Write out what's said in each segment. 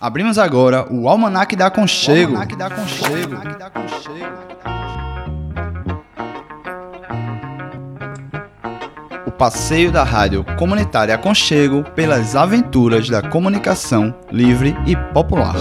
Abrimos agora o Almanac da Conchego. Almanac da Conchego. O passeio da rádio comunitária Conchego pelas aventuras da comunicação livre e popular.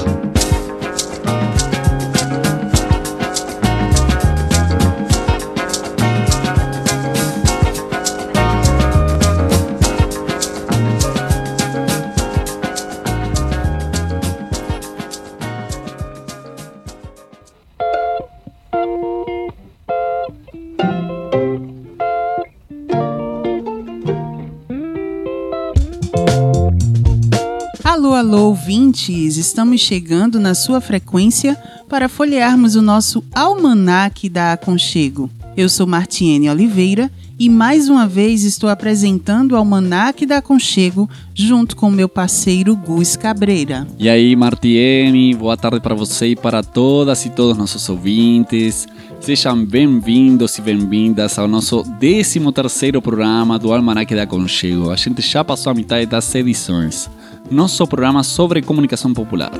Ouvintes! Estamos chegando na sua frequência para folhearmos o nosso Almanaque da Aconchego. Eu sou Martiene Oliveira e mais uma vez estou apresentando o Almanaque da Aconchego junto com meu parceiro Gus Cabreira. E aí, Martiene, boa tarde para você e para todas e todos nossos ouvintes. Sejam bem-vindos e bem-vindas ao nosso 13 terceiro programa do Almanaque da Aconchego. A gente já passou a metade das edições nosso programa sobre comunicação popular.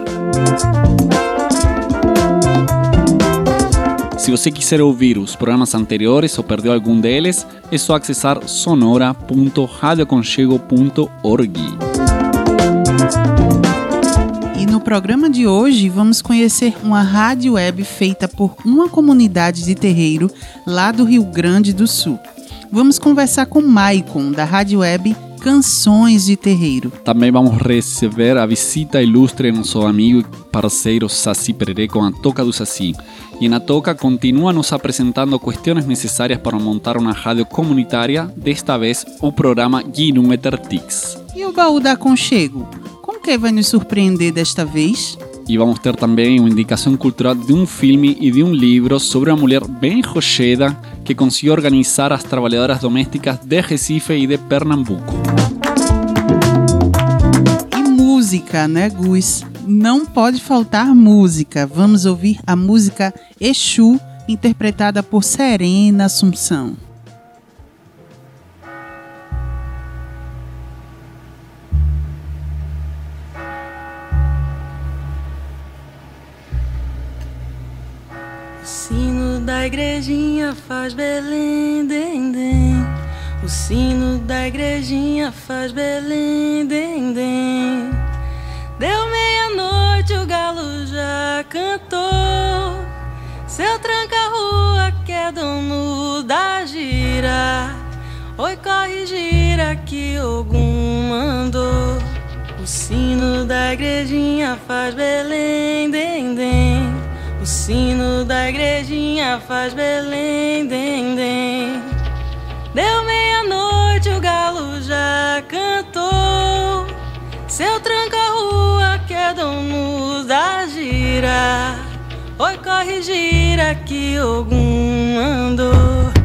Se você quiser ouvir os programas anteriores ou perdeu algum deles, é só acessar sonora.radioconchego.org. E no programa de hoje vamos conhecer uma rádio web feita por uma comunidade de terreiro lá do Rio Grande do Sul. Vamos conversar com Maicon, da rádio web Canções de Terreiro. Também vamos receber a visita ilustre nosso amigo e parceiro Saci Pererê com a Toca do Saci. E na Toca continua nos apresentando questões necessárias para montar uma rádio comunitária, desta vez o programa Ginumeter Tix. E o baú da Aconchego? Como que vai nos surpreender desta vez? E vamos ter também uma indicação cultural de um filme e de um livro sobre uma mulher bem rocheda que conseguiu organizar as trabalhadoras domésticas de Recife e de Pernambuco. E música, né, Gus? Não pode faltar música. Vamos ouvir a música Exu, interpretada por Serena Assunção. Igrejinha faz Belém, dem, dem. O sino da igrejinha faz Belém, dem, dem. Deu meia-noite, o galo já cantou. Seu tranca-rua que é dono da gira. Oi, corre, gira que Ogum mandou. O sino da igrejinha faz Belém, dem, dem. O sino da igrejinha faz Belém, dem, dem. Deu meia-noite, o galo já cantou. Seu tranca-rua que é dono da gira. Oi, corre, gira que Ogum mandou.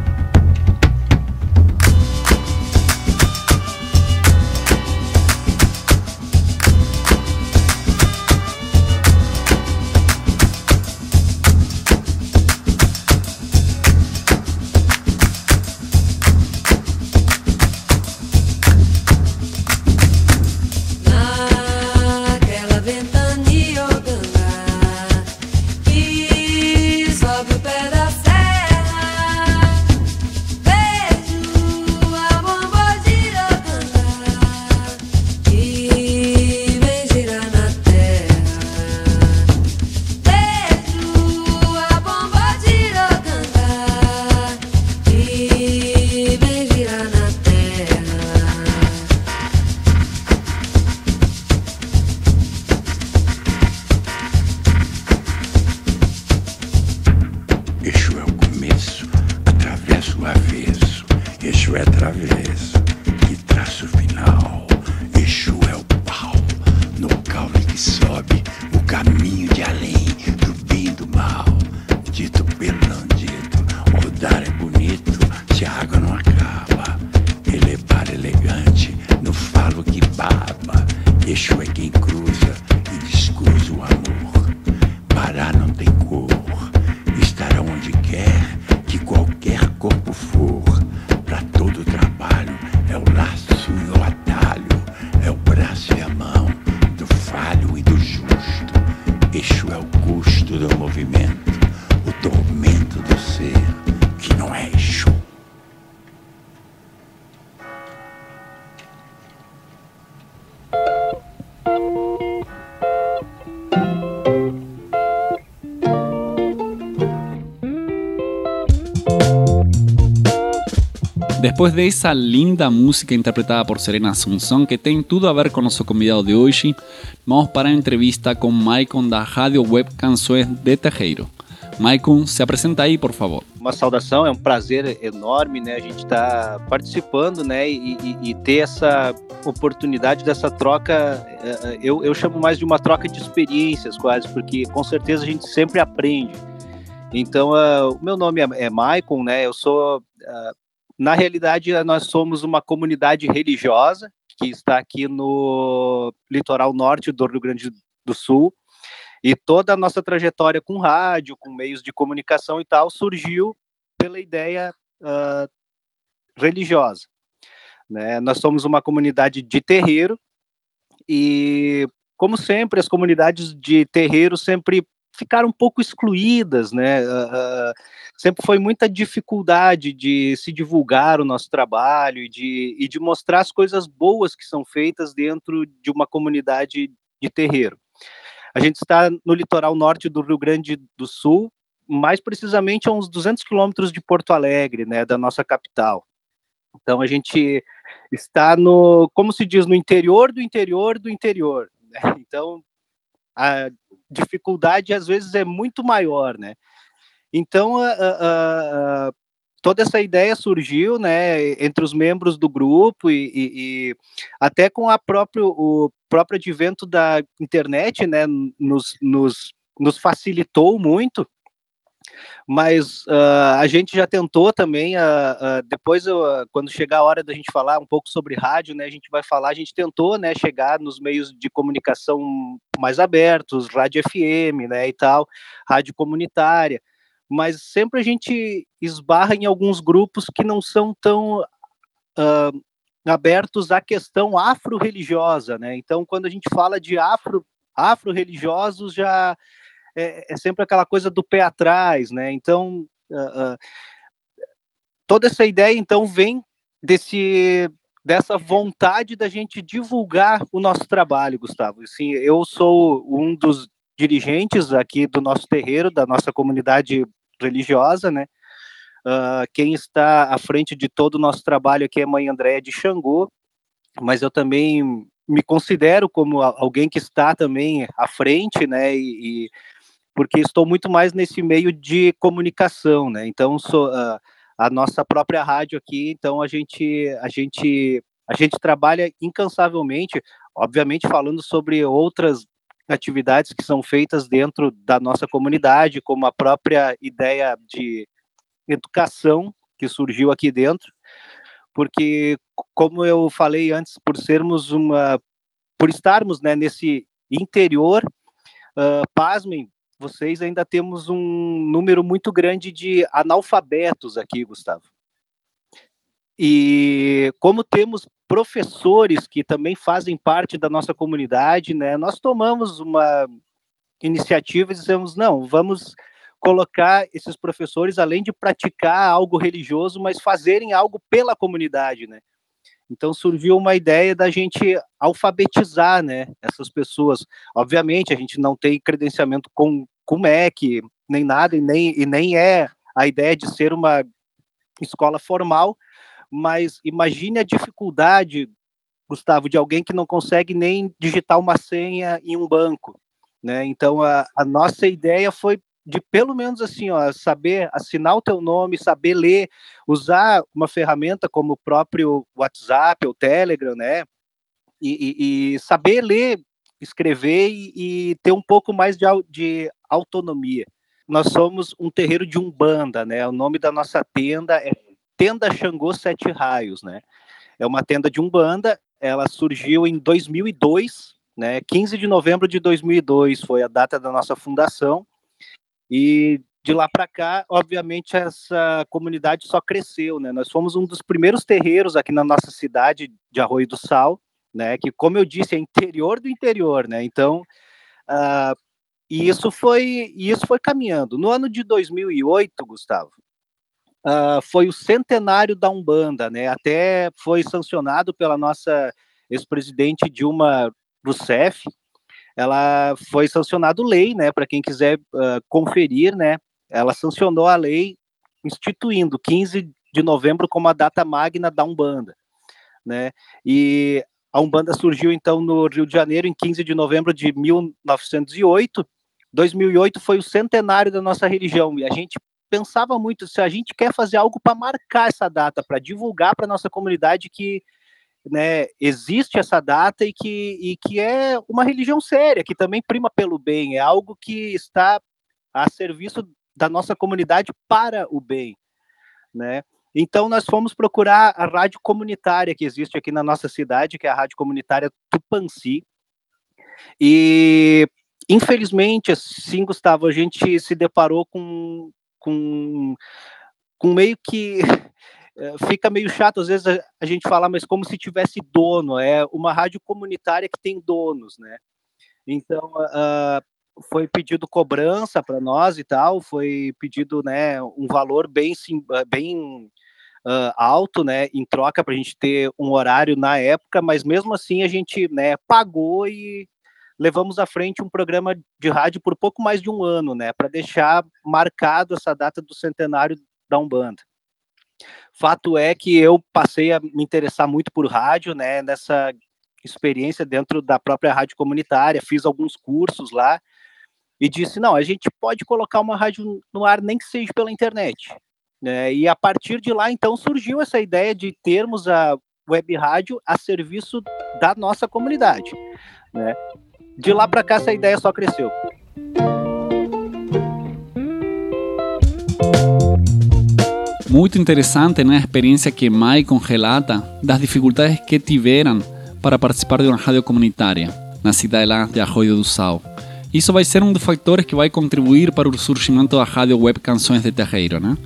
Después de esa linda música interpretada por Serena Assunção, que tem tudo a ver com nosso convidado de hoje, vamos para a entrevista com Maicon da Rádio Web Canções de Terreiro. Maicon, se apresenta aí, por favor. uma saudação, é um prazer enorme, né? A gente está participando, né? E, e- e ter essa oportunidade dessa troca, eh, eh, eu, eu chamo mais de uma troca de experiências, quase, porque com certeza a gente sempre aprende. Então, ah, o meu nome é, é Maicon, né? Eu sou, ah, na realidade, nós somos uma comunidade religiosa que está aqui no litoral norte do Rio Grande do Sul. E toda a nossa trajetória com rádio, com meios de comunicação e tal, surgiu pela ideia ah, religiosa. Né? Nós somos uma comunidade de terreiro e, como sempre, as comunidades de terreiro sempre ficaram um pouco excluídas, né? Ah, ah, sempre foi muita dificuldade de se divulgar o nosso trabalho e de, e de mostrar as coisas boas que são feitas dentro de uma comunidade de terreiro. A gente está no litoral norte do Rio Grande do Sul, mais precisamente a uns 200 quilômetros de Porto Alegre, né, da nossa capital. Então a gente está no, como se diz, no interior do interior do interior. né? Então a dificuldade às vezes é muito maior, né? Então a- a- a- toda essa ideia surgiu, né, entre os membros do grupo e, e- e até com a próprio o próprio advento da internet, né, nos, nos, nos facilitou muito. Mas ah, a gente já tentou também, ah, ah, depois eu, quando chegar a hora da gente falar um pouco sobre rádio, né, a gente vai falar, a gente tentou, né, chegar nos meios de comunicação mais abertos, rádio FM, né, e tal, rádio comunitária, mas sempre a gente esbarra em alguns grupos que não são tão ah, abertos à questão afro-religiosa, né, então quando a gente fala de afro, afro-religiosos já é, é sempre aquela coisa do pé atrás, né? Então, ah, ah, toda essa ideia então vem desse dessa vontade da gente divulgar o nosso trabalho, Gustavo. Assim, eu sou um dos dirigentes aqui do nosso terreiro, da nossa comunidade religiosa, né? Ah, quem está à frente de todo o nosso trabalho aqui é a Mãe Andréia de Xangô, mas eu também me considero como alguém que está também à frente, né? E, e- porque estou muito mais nesse meio de comunicação, né? Então sou ah, a nossa própria rádio aqui, então a gente a gente a gente trabalha incansavelmente, obviamente falando sobre outras atividades que são feitas dentro da nossa comunidade, como a própria ideia de educação que surgiu aqui dentro, porque como eu falei antes, por sermos uma por estarmos né, nesse interior, uh, pasmem, vocês ainda temos um número muito grande de analfabetos aqui, Gustavo. E como temos professores que também fazem parte da nossa comunidade, né, nós tomamos uma iniciativa e dizemos, não, vamos colocar esses professores, além de praticar algo religioso, mas fazerem algo pela comunidade, né? Então surgiu uma ideia da gente alfabetizar, né, essas pessoas. Obviamente a gente não tem credenciamento com com MEC, nem nada e nem e nem é a ideia de ser uma escola formal, mas imagine a dificuldade, Gustavo, de alguém que não consegue nem digitar uma senha em um banco, né? Então a, a nossa ideia foi de pelo menos assim, ó, saber assinar o teu nome, saber ler, usar uma ferramenta como o próprio WhatsApp ou Telegram, né? E, e- e saber ler, escrever e, e ter um pouco mais de, de autonomia. Nós somos um terreiro de umbanda, né? O nome da nossa tenda é Tenda Xangô Sete Raios, né? É uma tenda de umbanda. Ela surgiu em 2002, né? 15 de novembro de 2002 foi a data da nossa fundação. E de lá para cá, obviamente, essa comunidade só cresceu, né? Nós fomos um dos primeiros terreiros aqui na nossa cidade de Arroio do Sal, né? Que, como eu disse, é interior do interior, né? Então, e isso foi e isso foi caminhando. No ano de 2008, Gustavo, ah, foi o centenário da Umbanda, né? Até foi sancionado pela nossa ex-presidente Dilma Rousseff. Ela foi sancionado lei, né? Para quem quiser ah, conferir, né? Ela sancionou a lei instituindo 15 de novembro como a data magna da Umbanda, né? E a Umbanda surgiu então no Rio de Janeiro em 15 de novembro de 1908. 2008 foi o centenário da nossa religião e a gente pensava muito se a gente quer fazer algo para marcar essa data, para divulgar para nossa comunidade que né, existe essa data e que, e que é uma religião séria, que também prima pelo bem, é algo que está a serviço da nossa comunidade para o bem, né? Então nós fomos procurar a rádio comunitária que existe aqui na nossa cidade, que é a rádio comunitária Tupanci. E infelizmente, assim, Gustavo, a gente se deparou com com, com meio que eh, fica meio chato às vezes a, gente falar, mas como se tivesse dono, é uma rádio comunitária que tem donos, né? Então, ah, foi pedido cobrança para nós e tal, foi pedido, né, um valor bem, ah, bem ah, alto, né, em troca para a gente ter um horário na época, mas mesmo assim a gente, né, pagou e levamos à frente um programa de rádio por pouco mais de um ano, né, para deixar marcado essa data do centenário da Umbanda. Fato é que eu passei a me interessar muito por rádio, né, nessa experiência dentro da própria rádio comunitária, fiz alguns cursos lá e disse, não, a gente pode colocar uma rádio no ar nem que seja pela internet, né? E a partir de lá, então, surgiu essa ideia de termos a web rádio a serviço da nossa comunidade, né? De lá para cá, essa ideia só cresceu. Muito interessante né, a experiência que Maicon relata das dificuldades que tiveram para participar de uma rádio comunitária na cidade lá de Arroio do Sal. Isso vai ser um dos fatores que vai contribuir para o surgimento da rádio web Canções de Terreiro, né?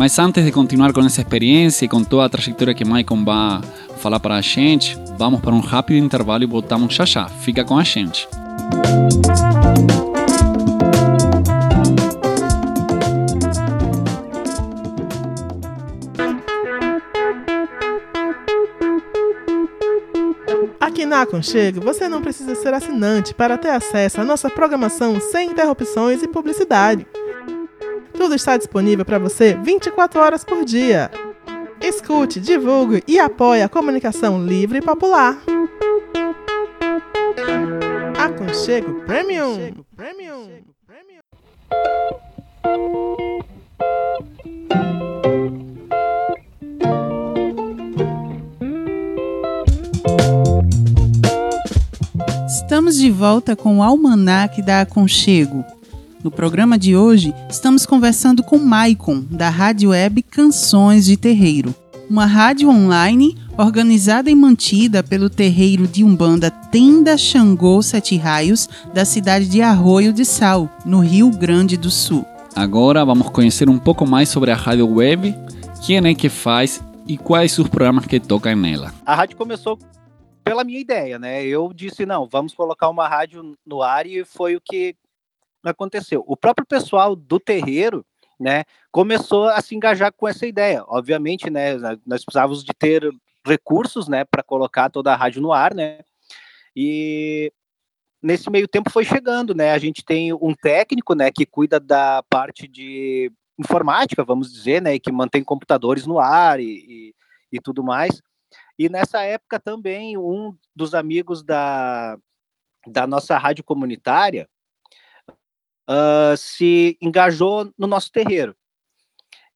Mas antes de continuar com essa experiência e com toda a trajetória que Maicon vai falar para a gente, vamos para um rápido intervalo e voltamos já já. Fica com a gente. Aqui na Aconchego, você não precisa ser assinante para ter acesso à nossa programação sem interrupções e publicidade. Tudo está disponível para você 24 horas por dia. Escute, divulgue e apoie a comunicação livre e popular. Aconchego Premium. Estamos de volta com o Almanac da Aconchego. No programa de hoje, estamos conversando com Maicon, da rádio web Canções de Terreiro, uma rádio online organizada e mantida pelo terreiro de Umbanda Tenda Xangô Sete Raios, da cidade de Arroio de Sal, no Rio Grande do Sul. Agora vamos conhecer um pouco mais sobre a rádio web, quem é que faz e quais os programas que tocam nela. A rádio começou pela minha ideia, né? Eu disse, não, vamos colocar uma rádio no ar e foi o que aconteceu. O próprio pessoal do terreiro, né, começou a se engajar com essa ideia. Obviamente, né, nós precisávamos de ter recursos, né, para colocar toda a rádio no ar, né? E nesse meio tempo foi chegando, né? A gente tem um técnico, né, que cuida da parte de informática, vamos dizer, né, que mantém computadores no ar e, e, e tudo mais. E nessa época também um dos amigos da, da nossa rádio comunitária uh, se engajou no nosso terreiro.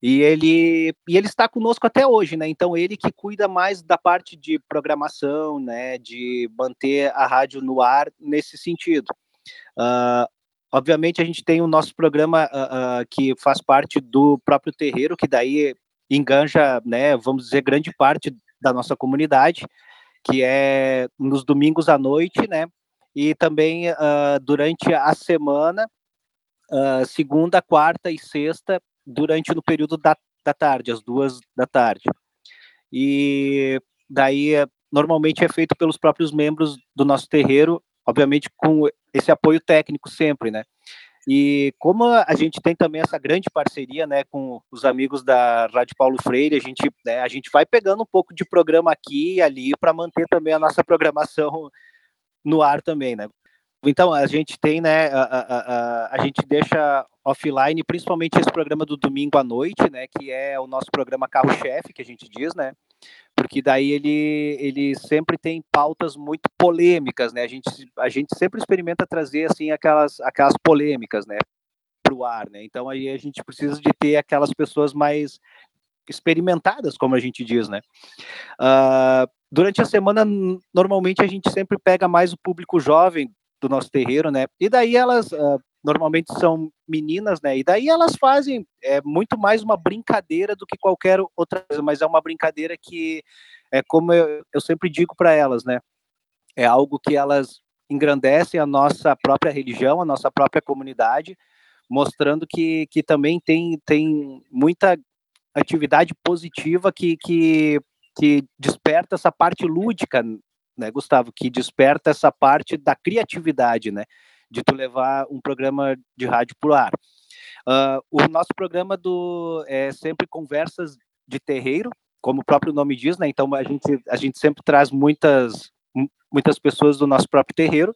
E ele, e ele está conosco até hoje, né? Então ele que cuida mais da parte de programação, né? De manter a rádio no ar nesse sentido. Uh, obviamente a gente tem o nosso programa uh, uh, que faz parte do próprio terreiro, que daí enganja, né? Vamos dizer grande parte da nossa comunidade, que é nos domingos à noite, né? E também durante a semana, segunda, quarta e sexta durante no período da, da tarde, às duas da tarde. E daí, normalmente é feito pelos próprios membros do nosso terreiro obviamente com esse apoio técnico sempre, né? E como a gente tem também essa grande parceria, né, com os amigos da Rádio Paulo Freire, a gente, né, a gente vai pegando um pouco de programa aqui e ali para manter também a nossa programação no ar também, né? Então a gente tem, né, a, a, a, a gente deixa offline, principalmente esse programa do domingo à noite, né, que é o nosso programa carro-chefe, que a gente diz, né? Porque daí ele, ele sempre tem pautas muito polêmicas, né? A gente, a gente sempre experimenta trazer assim aquelas, aquelas polêmicas, né, para o ar, né? Então aí a gente precisa de ter aquelas pessoas mais experimentadas, como a gente diz, né? Uh, durante a semana, normalmente a gente sempre pega mais o público jovem do nosso terreiro, né? E daí elas uh, normalmente são meninas, né? E daí elas fazem é muito mais uma brincadeira do que qualquer outra coisa, mas é uma brincadeira que é como eu, eu sempre digo para elas, né? É algo que elas engrandecem a nossa própria religião, a nossa própria comunidade, mostrando que, que também tem, tem muita atividade positiva que, que, que desperta essa parte lúdica, né, Gustavo, que desperta essa parte da criatividade, né, de tu levar um programa de rádio para o ar. Uh, o nosso programa do é sempre conversas de terreiro, como o próprio nome diz, né? Então a gente a gente sempre traz muitas muitas pessoas do nosso próprio terreiro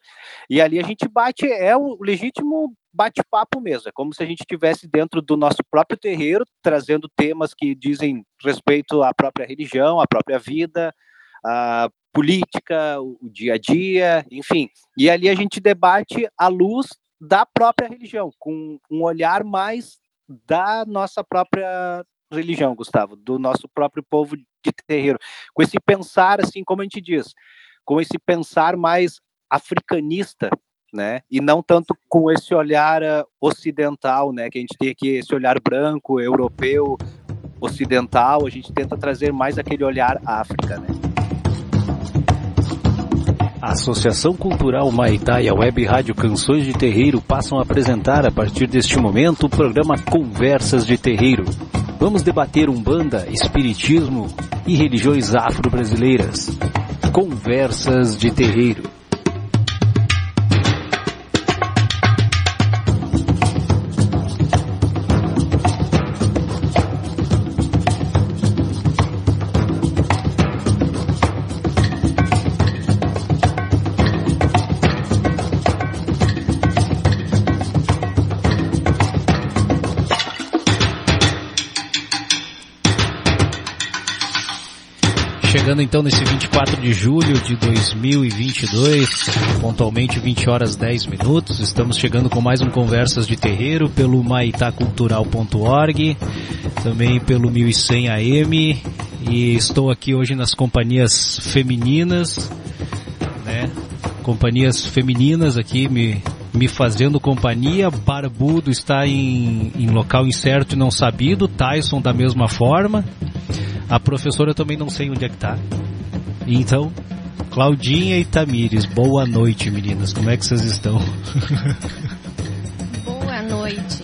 e ali a gente bate é o legítimo bate-papo mesmo, é como se a gente estivesse dentro do nosso próprio terreiro, trazendo temas que dizem respeito à própria religião, à própria vida, à política, o dia a dia, enfim. E ali a gente debate à luz da própria religião, com um olhar mais da nossa própria religião, Gustavo, do nosso próprio povo de terreiro, com esse pensar assim, como a gente diz, com esse pensar mais africanista, né? E não tanto com esse olhar uh, ocidental, né? Que a gente tem aqui esse olhar branco, europeu, ocidental. A gente tenta trazer mais aquele olhar África, né? Associação Cultural Maitá e a Web Rádio Canções de Terreiro passam a apresentar a partir deste momento o programa Conversas de Terreiro. Vamos debater umbanda, espiritismo e religiões afro-brasileiras. Conversas de Terreiro. Chegando então nesse 24 de julho de 2022, pontualmente 20 horas 10 minutos, estamos chegando com mais um Conversas de Terreiro pelo maitacultural.org, também pelo 1100 AM e estou aqui hoje nas companhias femininas, né? Companhias femininas aqui me me fazendo companhia, Barbudo está em, em local incerto e não sabido, Tyson da mesma forma, a professora eu também não sei onde é que tá. Então, Claudinha e Tamires, boa noite meninas, como é que vocês estão? Boa noite.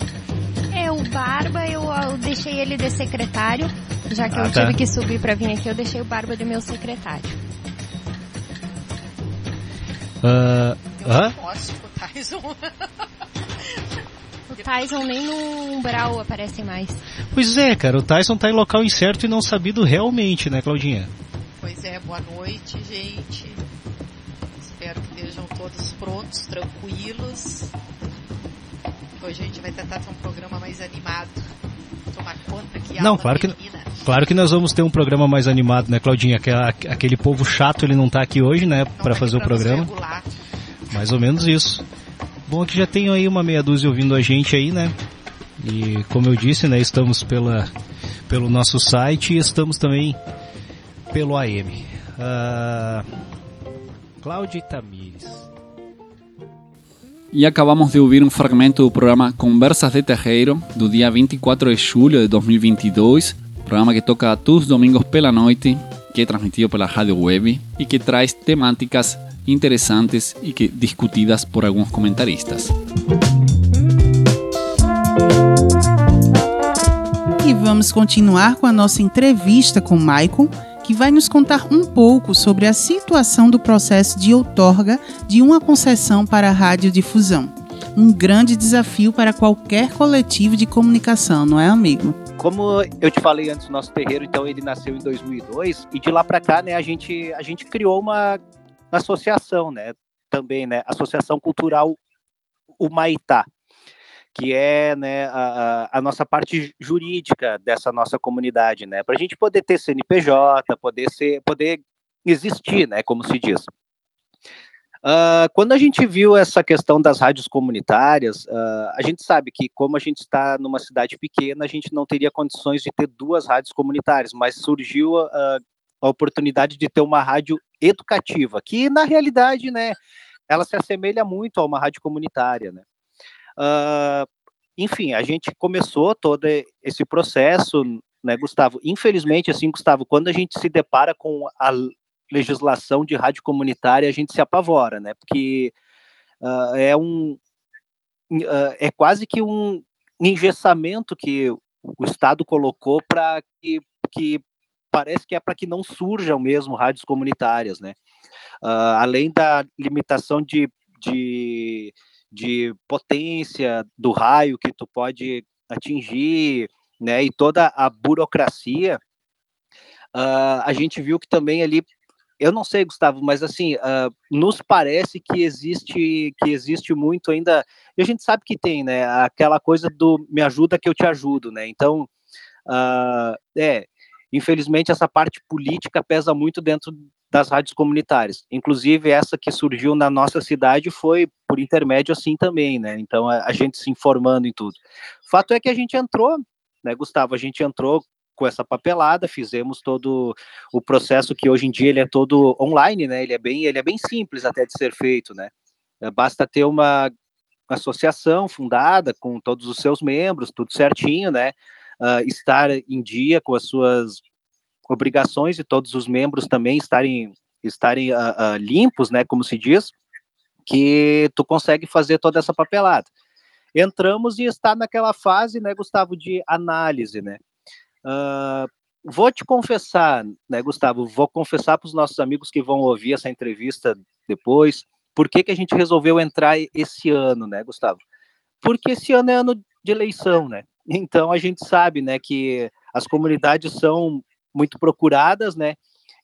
É, o Barba, eu, eu deixei ele de secretário, já que Ah, eu tá. tive que subir pra vir aqui, eu deixei o Barba de meu secretário. Ah, hã? Posso, o Tyson. O Tyson nem no umbral aparece mais. Pois é, cara, o Tyson tá em local incerto e não sabido realmente, né, Claudinha? Pois é, boa noite, gente. Espero que estejam todos prontos, tranquilos. Hoje a gente vai tentar ter um programa mais animado. Tomar conta que a Não, claro que-. Claro que nós vamos ter um programa mais animado, né, Claudinha? Aquela- Aquele povo chato, ele não tá aqui hoje, né, pra vai fazer o programa. regular. Mais ou menos isso. Bom que já tenho aí uma meia dúzia ouvindo a gente aí, né? E como eu disse, né, estamos pela, pelo nosso site e estamos também pelo AM. Ah, Cláudia Tamires. E acabamos de ouvir um fragmento do programa Conversas de Terreiro, do dia 24 de julho de 2022, programa que toca todos os domingos pela noite, que é transmitido pela rádio web e que traz temáticas interessantes e que discutidas por alguns comentaristas. E vamos continuar com a nossa entrevista com Maicon, que vai nos contar um pouco sobre a situação do processo de outorga de uma concessão para a radiodifusão. Um grande desafio para qualquer coletivo de comunicação, não é, amigo? Como eu te falei antes, o nosso terreiro, então, ele nasceu em 2002 e de lá para cá, né, a gente, a gente criou uma associação, né, também, né, Associação Cultural Humaitá, que é, né, a, a- nossa parte jurídica dessa nossa comunidade, né, para a gente poder ter CNPJ, poder ser, poder existir, né, como se diz. Ah, quando a gente viu essa questão das rádios comunitárias, ah, a gente sabe que, como a gente está numa cidade pequena, a gente não teria condições de ter duas rádios comunitárias, mas surgiu ah, a oportunidade de ter uma rádio educativa, que na realidade, né, ela se assemelha muito a uma rádio comunitária, né. Ah, enfim, a gente começou todo esse processo, né, Gustavo? Infelizmente, assim, Gustavo, quando a gente se depara com a legislação de rádio comunitária, a gente se apavora, né? Porque ah, é um ah, é quase que um engessamento que o Estado colocou para que, que parece que é para que não surjam mesmo rádios comunitárias, né? Ah, além da limitação de, de, de potência do raio que tu pode atingir, né? E toda a burocracia, ah, a gente viu que também ali eu não sei, Gustavo, mas assim, ah, nos parece que existe que existe muito ainda, e a gente sabe que tem, né? Aquela coisa do me ajuda que eu te ajudo, né? Então, ah, é, infelizmente essa parte política pesa muito dentro das rádios comunitárias. Inclusive essa que surgiu na nossa cidade foi por intermédio assim também, né? Então a, gente se informando em tudo. Fato é que a gente entrou, né, Gustavo? A gente entrou com essa papelada, fizemos todo o processo que hoje em dia ele é todo online, né? Ele é bem, ele é bem simples até de ser feito, né? Eh, Basta ter uma associação fundada com todos os seus membros, tudo certinho, né? Ah, estar em dia com as suas obrigações e todos os membros também estarem estarem ah, ah, limpos, né? Como se diz, que tu consegue fazer toda essa papelada. Entramos e está naquela fase, né, Gustavo, de análise, né? Vou te confessar, né, Gustavo? Vou confessar para os nossos amigos que vão ouvir essa entrevista depois, por que, que a gente resolveu entrar esse ano, né, Gustavo? Porque esse ano é ano de eleição, né? Então a gente sabe, né, que as comunidades são muito procuradas, né?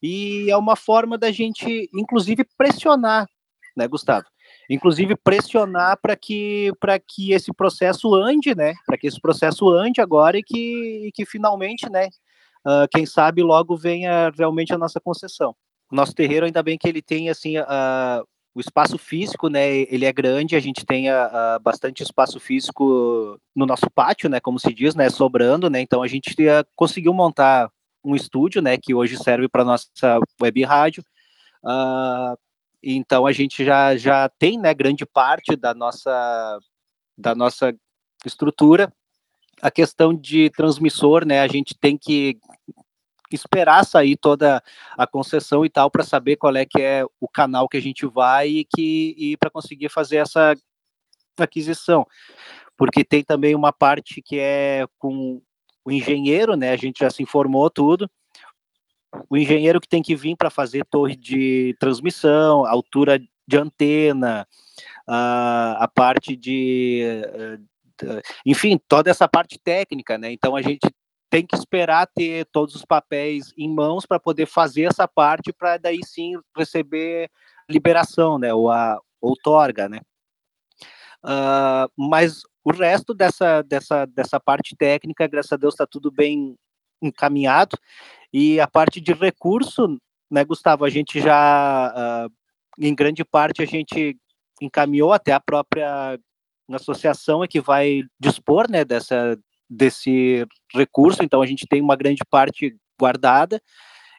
E é uma forma da gente, inclusive, pressionar, né, Gustavo? Inclusive pressionar para que para que esse processo ande, né? Para que esse processo ande agora e que, e que finalmente, né? ah, quem sabe logo venha realmente a nossa concessão. Nosso terreiro ainda bem que ele tem assim ah, o espaço físico, né? Ele é grande, a gente tem ah, ah, bastante espaço físico no nosso pátio, né? Como se diz, né? Sobrando, né? Então a gente ah, conseguiu montar um estúdio, né? Que hoje serve para nossa web rádio. Ah, então a gente já, já tem, né? Grande parte da nossa da nossa estrutura. A questão de transmissor, né? A gente tem que esperar sair toda a concessão e tal para saber qual é que é o canal que a gente vai e que e para conseguir fazer essa aquisição, porque tem também uma parte que é com o engenheiro, né? A gente já se informou tudo. O engenheiro que tem que vir para fazer torre de transmissão, altura de antena, a, a parte de, eh, eh, enfim, toda essa parte técnica, né? Então a gente tem que esperar ter todos os papéis em mãos para poder fazer essa parte, para daí sim receber liberação, né? Ou a outorga, né? Ah, mas o resto dessa, dessa, dessa parte técnica, graças a Deus, está tudo bem encaminhado. E a parte de recurso, né, Gustavo, a gente já, ah, em grande parte, a gente encaminhou até a própria associação é que vai dispor, né, dessa, desse recurso, então a gente tem uma grande parte guardada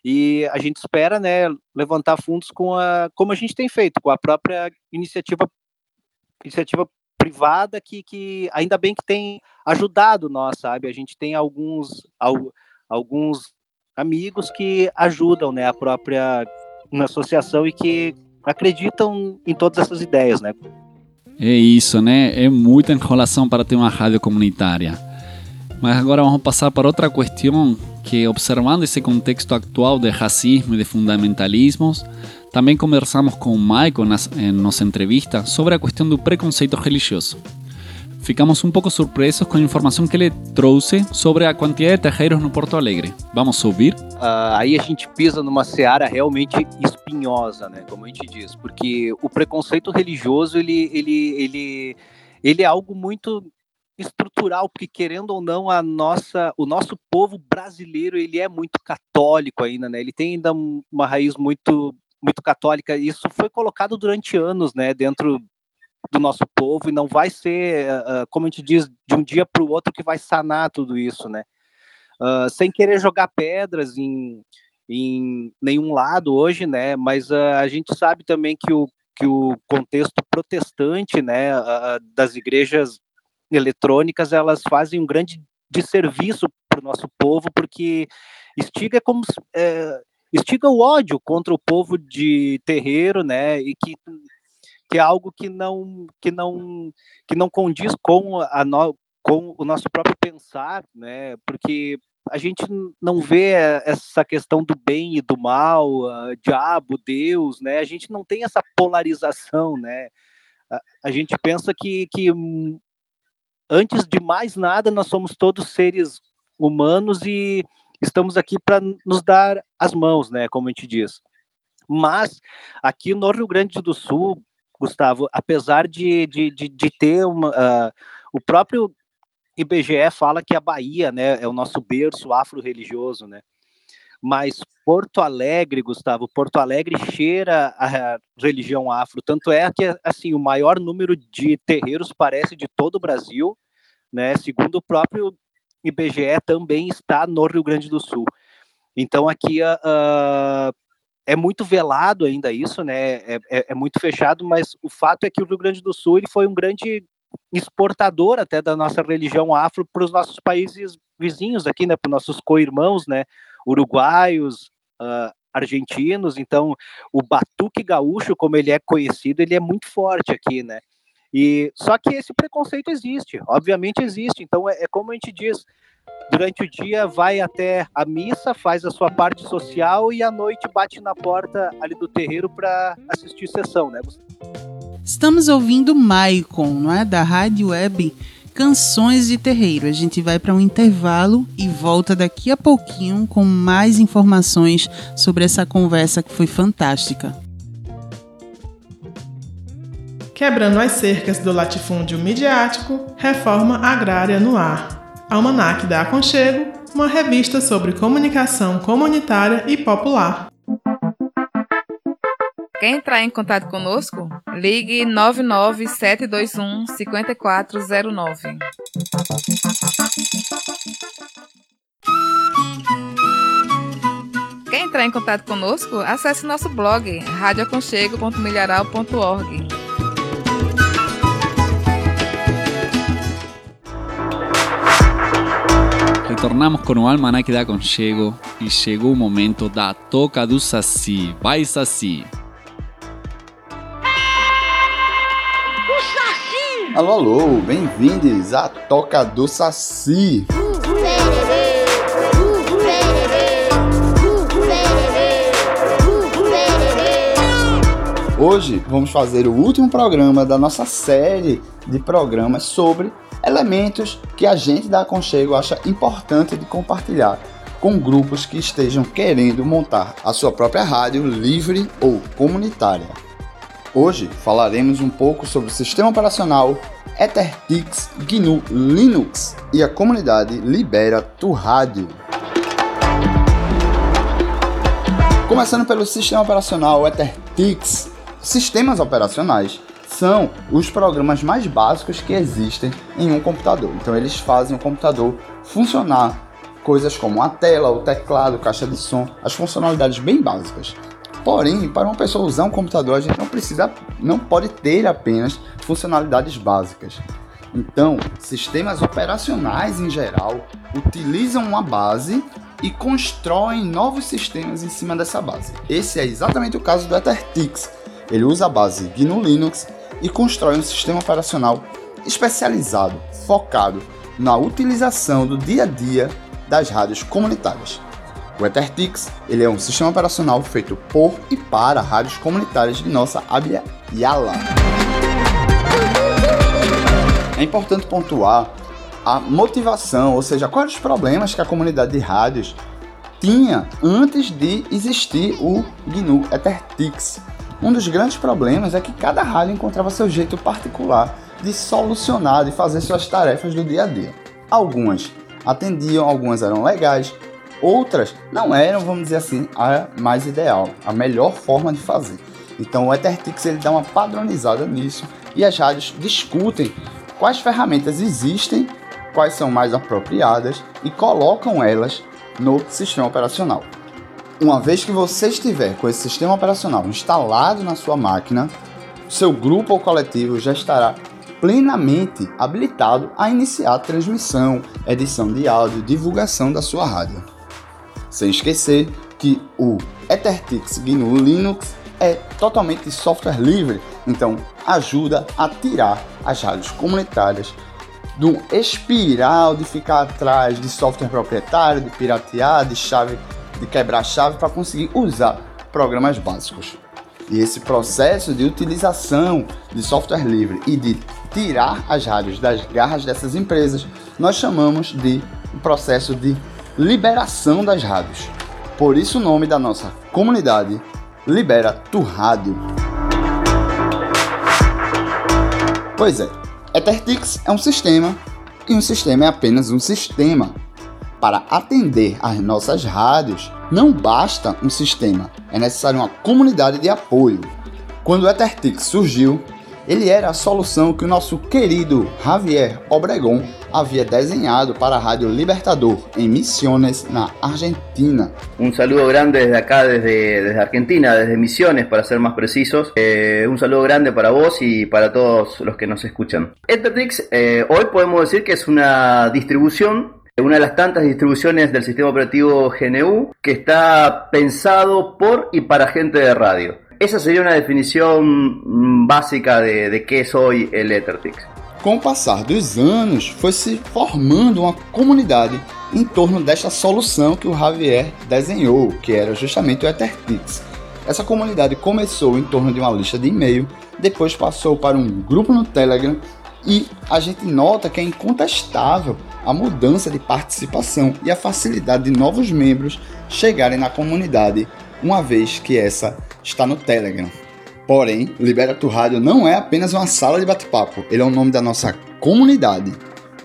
e a gente espera, né, levantar fundos com a, como a gente tem feito, com a própria iniciativa iniciativa privada que, que ainda bem que tem ajudado nós, sabe? A gente tem alguns al- alguns amigos que ajudam, né, a própria uma associação e que acreditam em todas essas ideias, né? É isso, né? É muita enrolação para ter uma rádio comunitária. Mas agora vamos passar para outra questão que, observando esse contexto atual de racismo e de fundamentalismos, também conversamos com o Michael nas, em nossa entrevista sobre a questão do preconceito religioso. Ficamos um pouco surpresos com a informação que ele trouxe sobre a quantidade de terreiros no Porto Alegre. Vamos ouvir? Ah, aí a gente pisa numa seara realmente espinhosa, né? Como a gente diz, porque o preconceito religioso ele, ele, ele, ele é algo muito estrutural, porque querendo ou não a nossa, o nosso povo brasileiro ele é muito católico ainda, né? Ele tem ainda uma raiz muito muito católica. Isso foi colocado durante anos, né? Dentro do nosso povo e não vai ser, uh, como a gente diz, de um dia para o outro que vai sanar tudo isso, né? Uh, sem querer jogar pedras em, em nenhum lado hoje, né? Mas uh, a gente sabe também que o, que o contexto protestante, né, das igrejas eletrônicas, elas fazem um grande desserviço para o nosso povo, porque estiga como é, estiga o ódio contra o povo de terreiro, né? E que que é algo que não que não que não condiz com a no, com o nosso próprio pensar, né? Porque a gente não vê essa questão do bem e do mal, uh, diabo, Deus, né? A gente não tem essa polarização, né? A, a gente pensa que, que antes de mais nada nós somos todos seres humanos e estamos aqui para nos dar as mãos, né? Como a gente diz. Mas aqui no Rio Grande do Sul, Gustavo, apesar de, de, de, de ter uma. Uh, o próprio IBGE fala que a Bahia né, é o nosso berço afro-religioso, né? Mas Porto Alegre, Gustavo, Porto Alegre cheira a religião afro. Tanto é que assim, o maior número de terreiros parece de todo o Brasil, né? Segundo o próprio IBGE, também está no Rio Grande do Sul. Então aqui uh, é muito velado ainda isso, né? É, é, é, muito fechado, mas o fato é que o Rio Grande do Sul ele foi um grande exportador até da nossa religião afro para os nossos países vizinhos aqui, né? Para os nossos co-irmãos, né? Uruguaios, uh, argentinos. Então, o batuque gaúcho, como ele é conhecido, ele é muito forte aqui, né? E só que esse preconceito existe, obviamente existe. Então, é, é como a gente diz, durante o dia vai até a missa, faz a sua parte social e à noite bate na porta ali do terreiro para assistir sessão, né? Estamos ouvindo Maicon, não é, da Rádio Web Canções de Terreiro. A gente vai para um intervalo e volta daqui a pouquinho com mais informações sobre essa conversa que foi fantástica. Quebrando as cercas do latifúndio midiático, reforma agrária no ar. Almanac da Aconchego, uma revista sobre comunicação comunitária e popular. Quer entrar em contato conosco? Ligue 99721 5409. Quer entrar em contato conosco? Acesse nosso blog radioaconchego.milharal.org. Retornamos com o Almanac da Aconchego e chegou o momento da Toca do Saci. Vai, Saci! Alô, alô, bem-vindos à Toca do Saci. Hoje vamos fazer o último programa da nossa série de programas sobre elementos que a gente da Aconchego acha importante de compartilhar com grupos que estejam querendo montar a sua própria rádio livre ou comunitária. Hoje falaremos um pouco sobre o sistema operacional EtherTix GNU Linux e a comunidade Libera Tu Rádio. Começando pelo sistema operacional EtherTix, sistemas operacionais são os programas mais básicos que existem em um computador. Então eles fazem o computador funcionar. Coisas como a tela, o teclado, caixa de som, as funcionalidades bem básicas. Porém, para uma pessoa usar um computador, a gente não precisa, não pode ter apenas funcionalidades básicas. Então, sistemas operacionais em geral utilizam uma base e constroem novos sistemas em cima dessa base. Esse é exatamente o caso do EtherTix. Ele usa a base GNU Linux e constrói um sistema operacional especializado, focado na utilização do dia a dia das rádios comunitárias. O EtherTix ele é um sistema operacional feito por e para rádios comunitárias de nossa Abya Yala. É importante pontuar a motivação, ou seja, quais os problemas que a comunidade de rádios tinha antes de existir o GNU EtherTix. Um dos grandes problemas é que cada rádio encontrava seu jeito particular de solucionar, de fazer suas tarefas do dia a dia. Algumas atendiam, algumas eram legais, outras não eram, vamos dizer assim, a mais ideal, a melhor forma de fazer. Então o EtherTix ele dá uma padronizada nisso e as rádios discutem quais ferramentas existem, quais são mais apropriadas e colocam elas no sistema operacional. Uma vez que você estiver com esse sistema operacional instalado na sua máquina, seu grupo ou coletivo já estará plenamente habilitado a iniciar a transmissão, edição de áudio, divulgação da sua rádio. Sem esquecer que o EtherTix GNU Linux é totalmente software livre, então ajuda a tirar as rádios comunitárias do espiral de ficar atrás de software proprietário, de piratear, de chave, de quebrar chave para conseguir usar programas básicos. E esse processo de utilização de software livre e de tirar as rádios das garras dessas empresas, nós chamamos de processo de liberação das rádios. Por isso o nome da nossa comunidade Libera Tu Rádio. Pois é, EtherTix é um sistema e um sistema é apenas um sistema. Para atender às nossas rádios, não basta um sistema, é necessário uma comunidade de apoio. Quando o EtherTix surgiu, ele era a solução que o nosso querido Javier Obregon havia desenhado para a Rádio Libertador em Misiones, na Argentina. Un saludo grande desde acá, desde, desde Argentina, desde Misiones, para ser más precisos. Eh, un saludo grande para vos y para todos los que nos escuchan. Ethertix, eh, hoy podemos decir que es una distribución una de las tantas distribuciones del sistema operativo GNU que está pensado por y para gente de radio. Esa sería una definición mm, básica de, de qué es hoy el EtherTix. Com o passar dos anos, foi se formando uma comunidade em torno desta solução que o Javier desenhou, que era justamente o EtherTix. Essa comunidade começou em torno de uma lista de e-mail, depois passou para um grupo no Telegram e a gente nota que é incontestável a mudança de participação e a facilidade de novos membros chegarem na comunidade, uma vez que essa está no Telegram. Porém, Libera Rádio não é apenas uma sala de bate-papo, ele é o nome da nossa comunidade.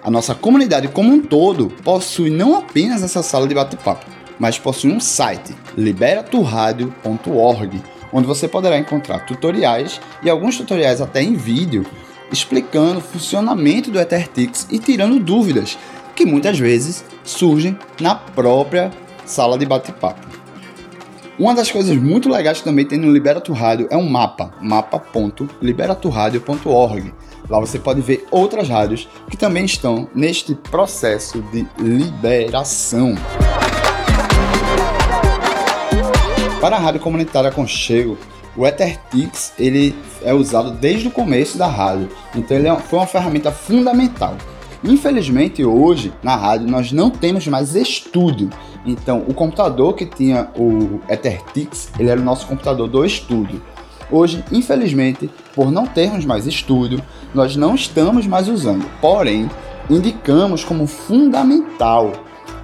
A nossa comunidade como um todo possui não apenas essa sala de bate-papo, mas possui um site, liberaturradio.org, onde você poderá encontrar tutoriais e alguns tutoriais até em vídeo explicando o funcionamento do EtherTix e tirando dúvidas que muitas vezes surgem na própria sala de bate-papo. Uma das coisas muito legais que também tem no Liberato Rádio é um mapa, mapa.liberaturradio.org. Lá você pode ver outras rádios que também estão neste processo de liberação. Para a rádio comunitária Conchego, o EtherTix ele é usado desde o começo da rádio, então ele é- foi uma ferramenta fundamental. Infelizmente hoje na rádio nós não temos mais estúdio, então o computador que tinha o EtherTix ele era o nosso computador do estúdio. Hoje, infelizmente, por não termos mais estúdio, nós não estamos mais usando. Porém, indicamos como fundamental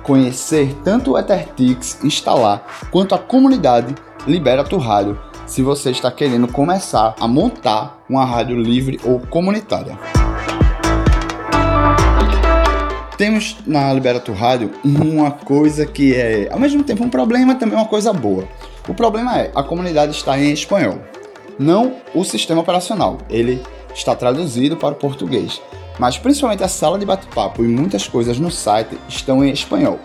conhecer tanto o EtherTix, instalar, quanto a comunidade Libera Tu Rádio, se você está querendo começar a montar uma rádio livre ou comunitária. Temos na Libera Tu Rádio uma coisa que é, ao mesmo tempo, um problema também uma coisa boa. O problema é, a comunidade está em espanhol, não o sistema operacional. Ele está traduzido para o português, mas principalmente a sala de bate-papo e muitas coisas no site estão em espanhol.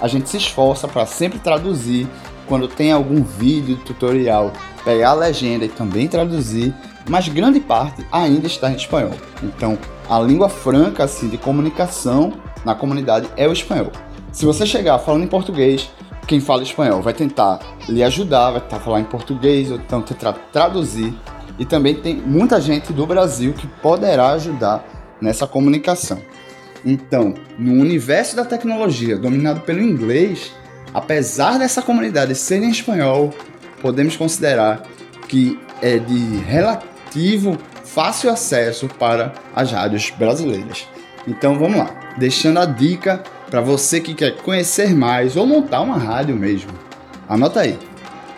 A gente se esforça para sempre traduzir quando tem algum vídeo tutorial, pegar a legenda e também traduzir, mas grande parte ainda está em espanhol. Então, a língua franca assim de comunicação na comunidade é o espanhol. Se você chegar falando em português, quem fala espanhol vai tentar lhe ajudar, vai tentar falar em português, ou então tentar traduzir. E também tem muita gente do Brasil que poderá ajudar nessa comunicação. Então, no universo da tecnologia dominado pelo inglês, apesar dessa comunidade ser em espanhol, podemos considerar que é de relativo fácil acesso para as rádios brasileiras. Então vamos lá, deixando a dica para você que quer conhecer mais ou montar uma rádio mesmo. Anota aí,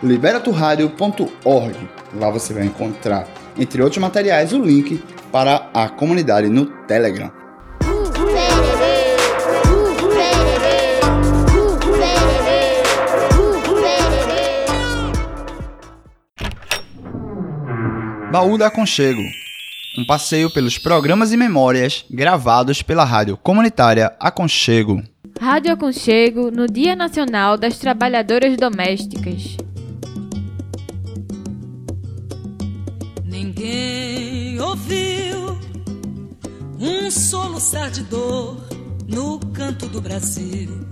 liberaturradio.org. Lá você vai encontrar, entre outros materiais, o link para a comunidade no Telegram. Baú da Aconchego. Um passeio pelos programas e memórias gravados pela rádio comunitária Aconchego. Rádio Aconchego no Dia Nacional das Trabalhadoras Domésticas. Ninguém ouviu um soluçar de dor no canto do Brasil.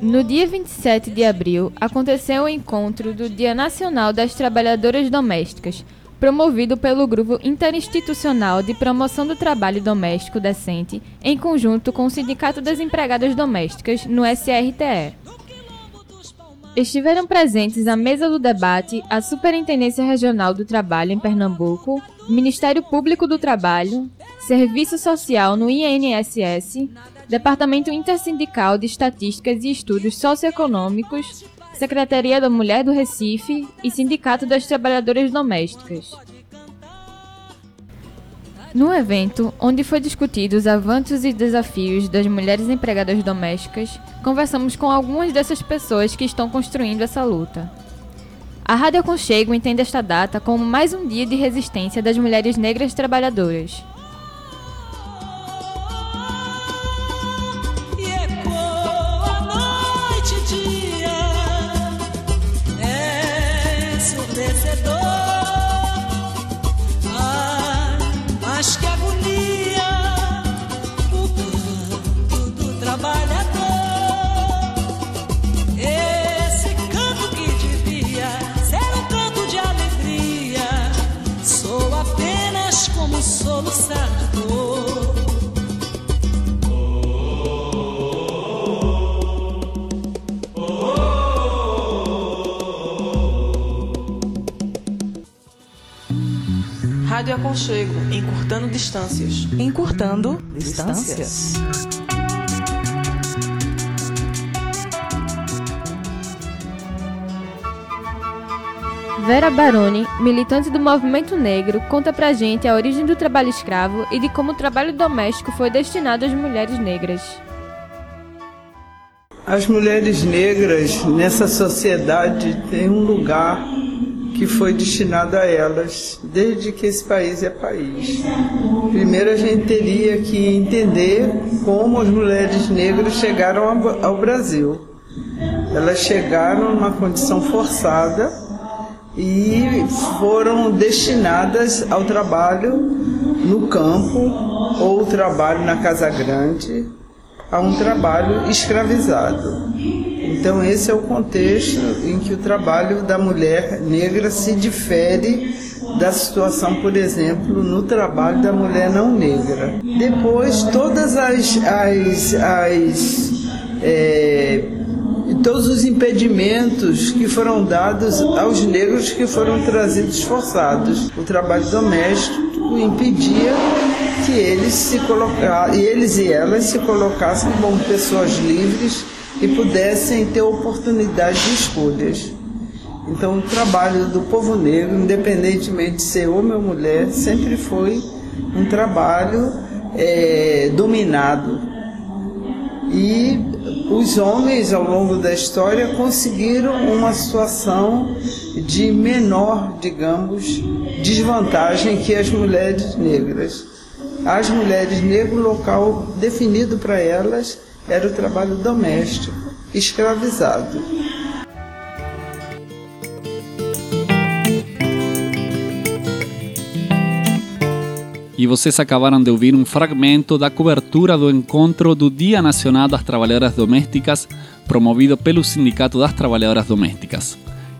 No dia 27 de abril, aconteceu o encontro do Dia Nacional das Trabalhadoras Domésticas, promovido pelo Grupo Interinstitucional de Promoção do Trabalho Doméstico Decente, em conjunto com o Sindicato das Empregadas Domésticas, no SRTE. Estiveram presentes à mesa do debate a Superintendência Regional do Trabalho em Pernambuco, Ministério Público do Trabalho, Serviço Social no INSS, Departamento Intersindical de Estatísticas e Estudos Socioeconômicos, Secretaria da Mulher do Recife e Sindicato das Trabalhadoras Domésticas. No evento, onde foi discutido os avanços e desafios das mulheres empregadas domésticas, conversamos com algumas dessas pessoas que estão construindo essa luta. A Rádio Aconchego entende esta data como mais um dia de resistência das mulheres negras trabalhadoras. Rádio Aconchego, encurtando distâncias. Encurtando distâncias. Vera Baroni, militante do movimento negro, conta pra gente a origem do trabalho escravo e de como o trabalho doméstico foi destinado às mulheres negras. As mulheres negras nessa sociedade têm um lugar que foi destinado a elas desde que esse país é país. Primeiro a gente teria que entender como as mulheres negras chegaram ao- Brasil. Elas chegaram numa condição forçada e foram destinadas ao trabalho no campo ou trabalho na casa grande, a um trabalho escravizado. Então esse é o contexto em que o trabalho da mulher negra se difere da situação, por exemplo, no trabalho da mulher não negra. Depois todas as, as, as é, todos os impedimentos que foram dados aos negros que foram trazidos forçados. O trabalho doméstico impedia que eles se colocassem, eles e elas se colocassem como pessoas livres e pudessem ter oportunidade de escolhas. Então, o trabalho do povo negro, independentemente de ser homem ou mulher, sempre foi um trabalho eh, dominado. E os homens, ao longo da história, conseguiram uma situação de menor, digamos, desvantagem que as mulheres negras. As mulheres negras, o local definido para elas era o trabalho doméstico, escravizado. E vocês acabaram de ouvir um fragmento da cobertura do encontro do Dia Nacional das Trabalhadoras Domésticas, promovido pelo Sindicato das Trabalhadoras Domésticas.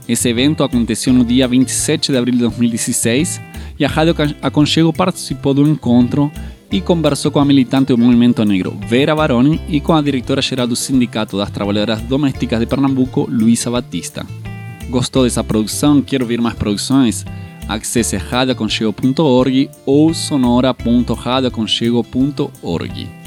Esse evento aconteceu no dia 27 de abril de 2016 e a Rádio Aconchego participou do encontro e conversou com a militante do movimento negro, Vera Baroni, e com a diretora-geral do Sindicato das Trabalhadoras Domésticas de Pernambuco, Luísa Batista. Gostou dessa produção? Quer ouvir mais produções? Acesse radioaconchego.org ou sonora.radioaconchego.org.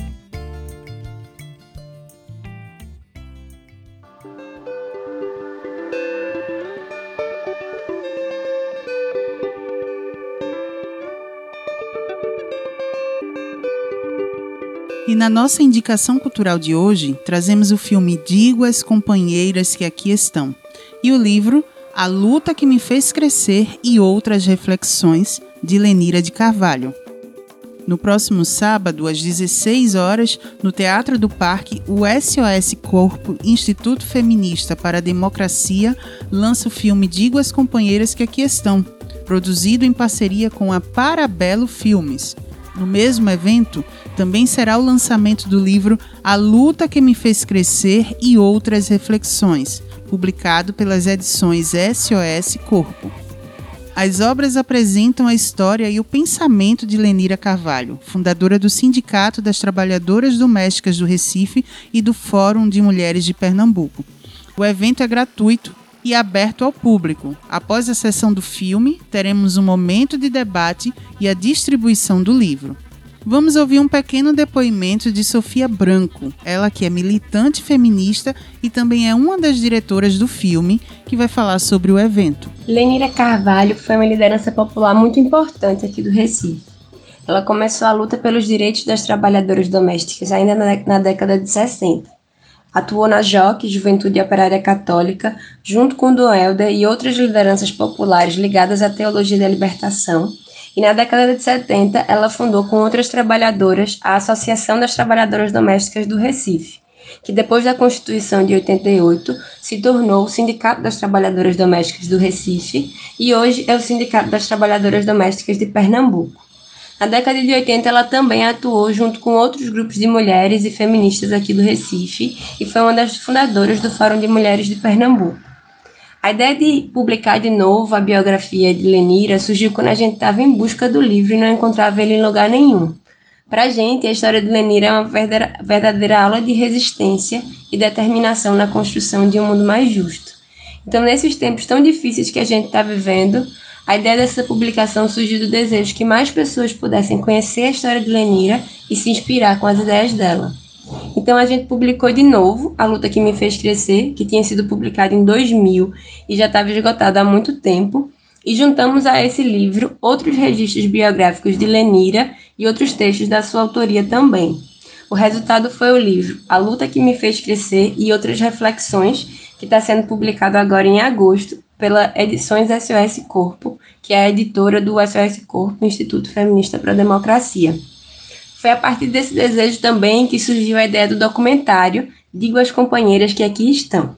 na nossa indicação cultural de hoje, trazemos o filme Digo às Companheiras que Aqui Estão e o livro A Luta que Me Fez Crescer e Outras Reflexões, de Lenira de Carvalho. No próximo sábado, às 16 horas, no Teatro do Parque, o SOS Corpo Instituto Feminista para a Democracia lança o filme Digo às Companheiras que Aqui Estão, produzido em parceria com a Parabelo Filmes. No mesmo evento, também será o lançamento do livro A Luta que Me Fez Crescer e Outras Reflexões, publicado pelas edições SOS Corpo. As obras apresentam a história e o pensamento de Lenira Carvalho, fundadora do Sindicato das Trabalhadoras Domésticas do Recife e do Fórum de Mulheres de Pernambuco. O evento é gratuito e aberto ao público. Após a sessão do filme, teremos um momento de debate e a distribuição do livro. Vamos ouvir um pequeno depoimento de Sofia Branco, ela que é militante feminista e também é uma das diretoras do filme, que vai falar sobre o evento. Lenira Carvalho foi uma liderança popular muito importante aqui do Recife. Ela começou a luta pelos direitos das trabalhadoras domésticas ainda na, década de 60. Atuou na JOC, Juventude Operária Católica, junto com Dom Helder e outras lideranças populares ligadas à teologia da libertação. E na década de 70, ela fundou com outras trabalhadoras a Associação das Trabalhadoras Domésticas do Recife, que depois da Constituição de 88 se tornou o Sindicato das Trabalhadoras Domésticas do Recife e hoje é o Sindicato das Trabalhadoras Domésticas de Pernambuco. Na década de 80, ela também atuou junto com outros grupos de mulheres e feministas aqui do Recife e foi uma das fundadoras do Fórum de Mulheres de Pernambuco. A ideia de publicar de novo a biografia de Lenira surgiu quando a gente estava em busca do livro e não encontrava ele em lugar nenhum. Para a gente, a história de Lenira é uma verdadeira aula de resistência e determinação na construção de um mundo mais justo. Então, nesses tempos tão difíceis que a gente está vivendo, a ideia dessa publicação surgiu do desejo que mais pessoas pudessem conhecer a história de Lenira e se inspirar com as ideias dela. Então a gente publicou de novo A Luta que Me Fez Crescer, que tinha sido publicado em 2000 e já estava esgotado há muito tempo, e juntamos a esse livro outros registros biográficos de Lenira e outros textos da sua autoria também. O resultado foi o livro A Luta que Me Fez Crescer e Outras Reflexões, que está sendo publicado agora em agosto pela Edições SOS Corpo, que é a editora do SOS Corpo, Instituto Feminista para a Democracia. Foi a partir desse desejo também que surgiu a ideia do documentário Digo às Companheiras que Aqui Estão.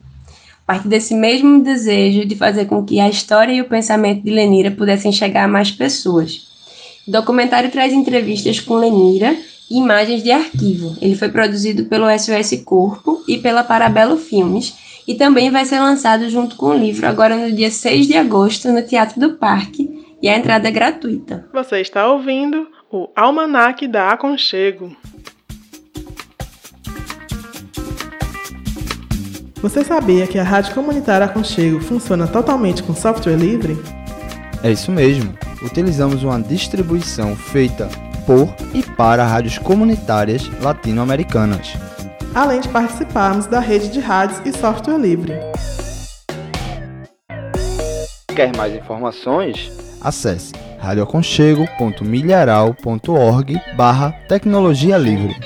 A partir desse mesmo desejo de fazer com que a história e o pensamento de Lenira pudessem chegar a mais pessoas. O documentário traz entrevistas com Lenira e imagens de arquivo. Ele foi produzido pelo SOS Corpo e pela Parabelo Filmes e também vai ser lançado junto com o livro agora no dia 6 de agosto no Teatro do Parque e a entrada é gratuita. Você está ouvindo o Almanac da Aconchego. Você sabia que a Rádio Comunitária Aconchego funciona totalmente com software livre? É isso mesmo. Utilizamos uma distribuição feita por e para rádios comunitárias latino-americanas. Além de participarmos da rede de rádios e software livre. Quer mais informações? Acesse radioaconchego.milharal.org barra tecnologia livre.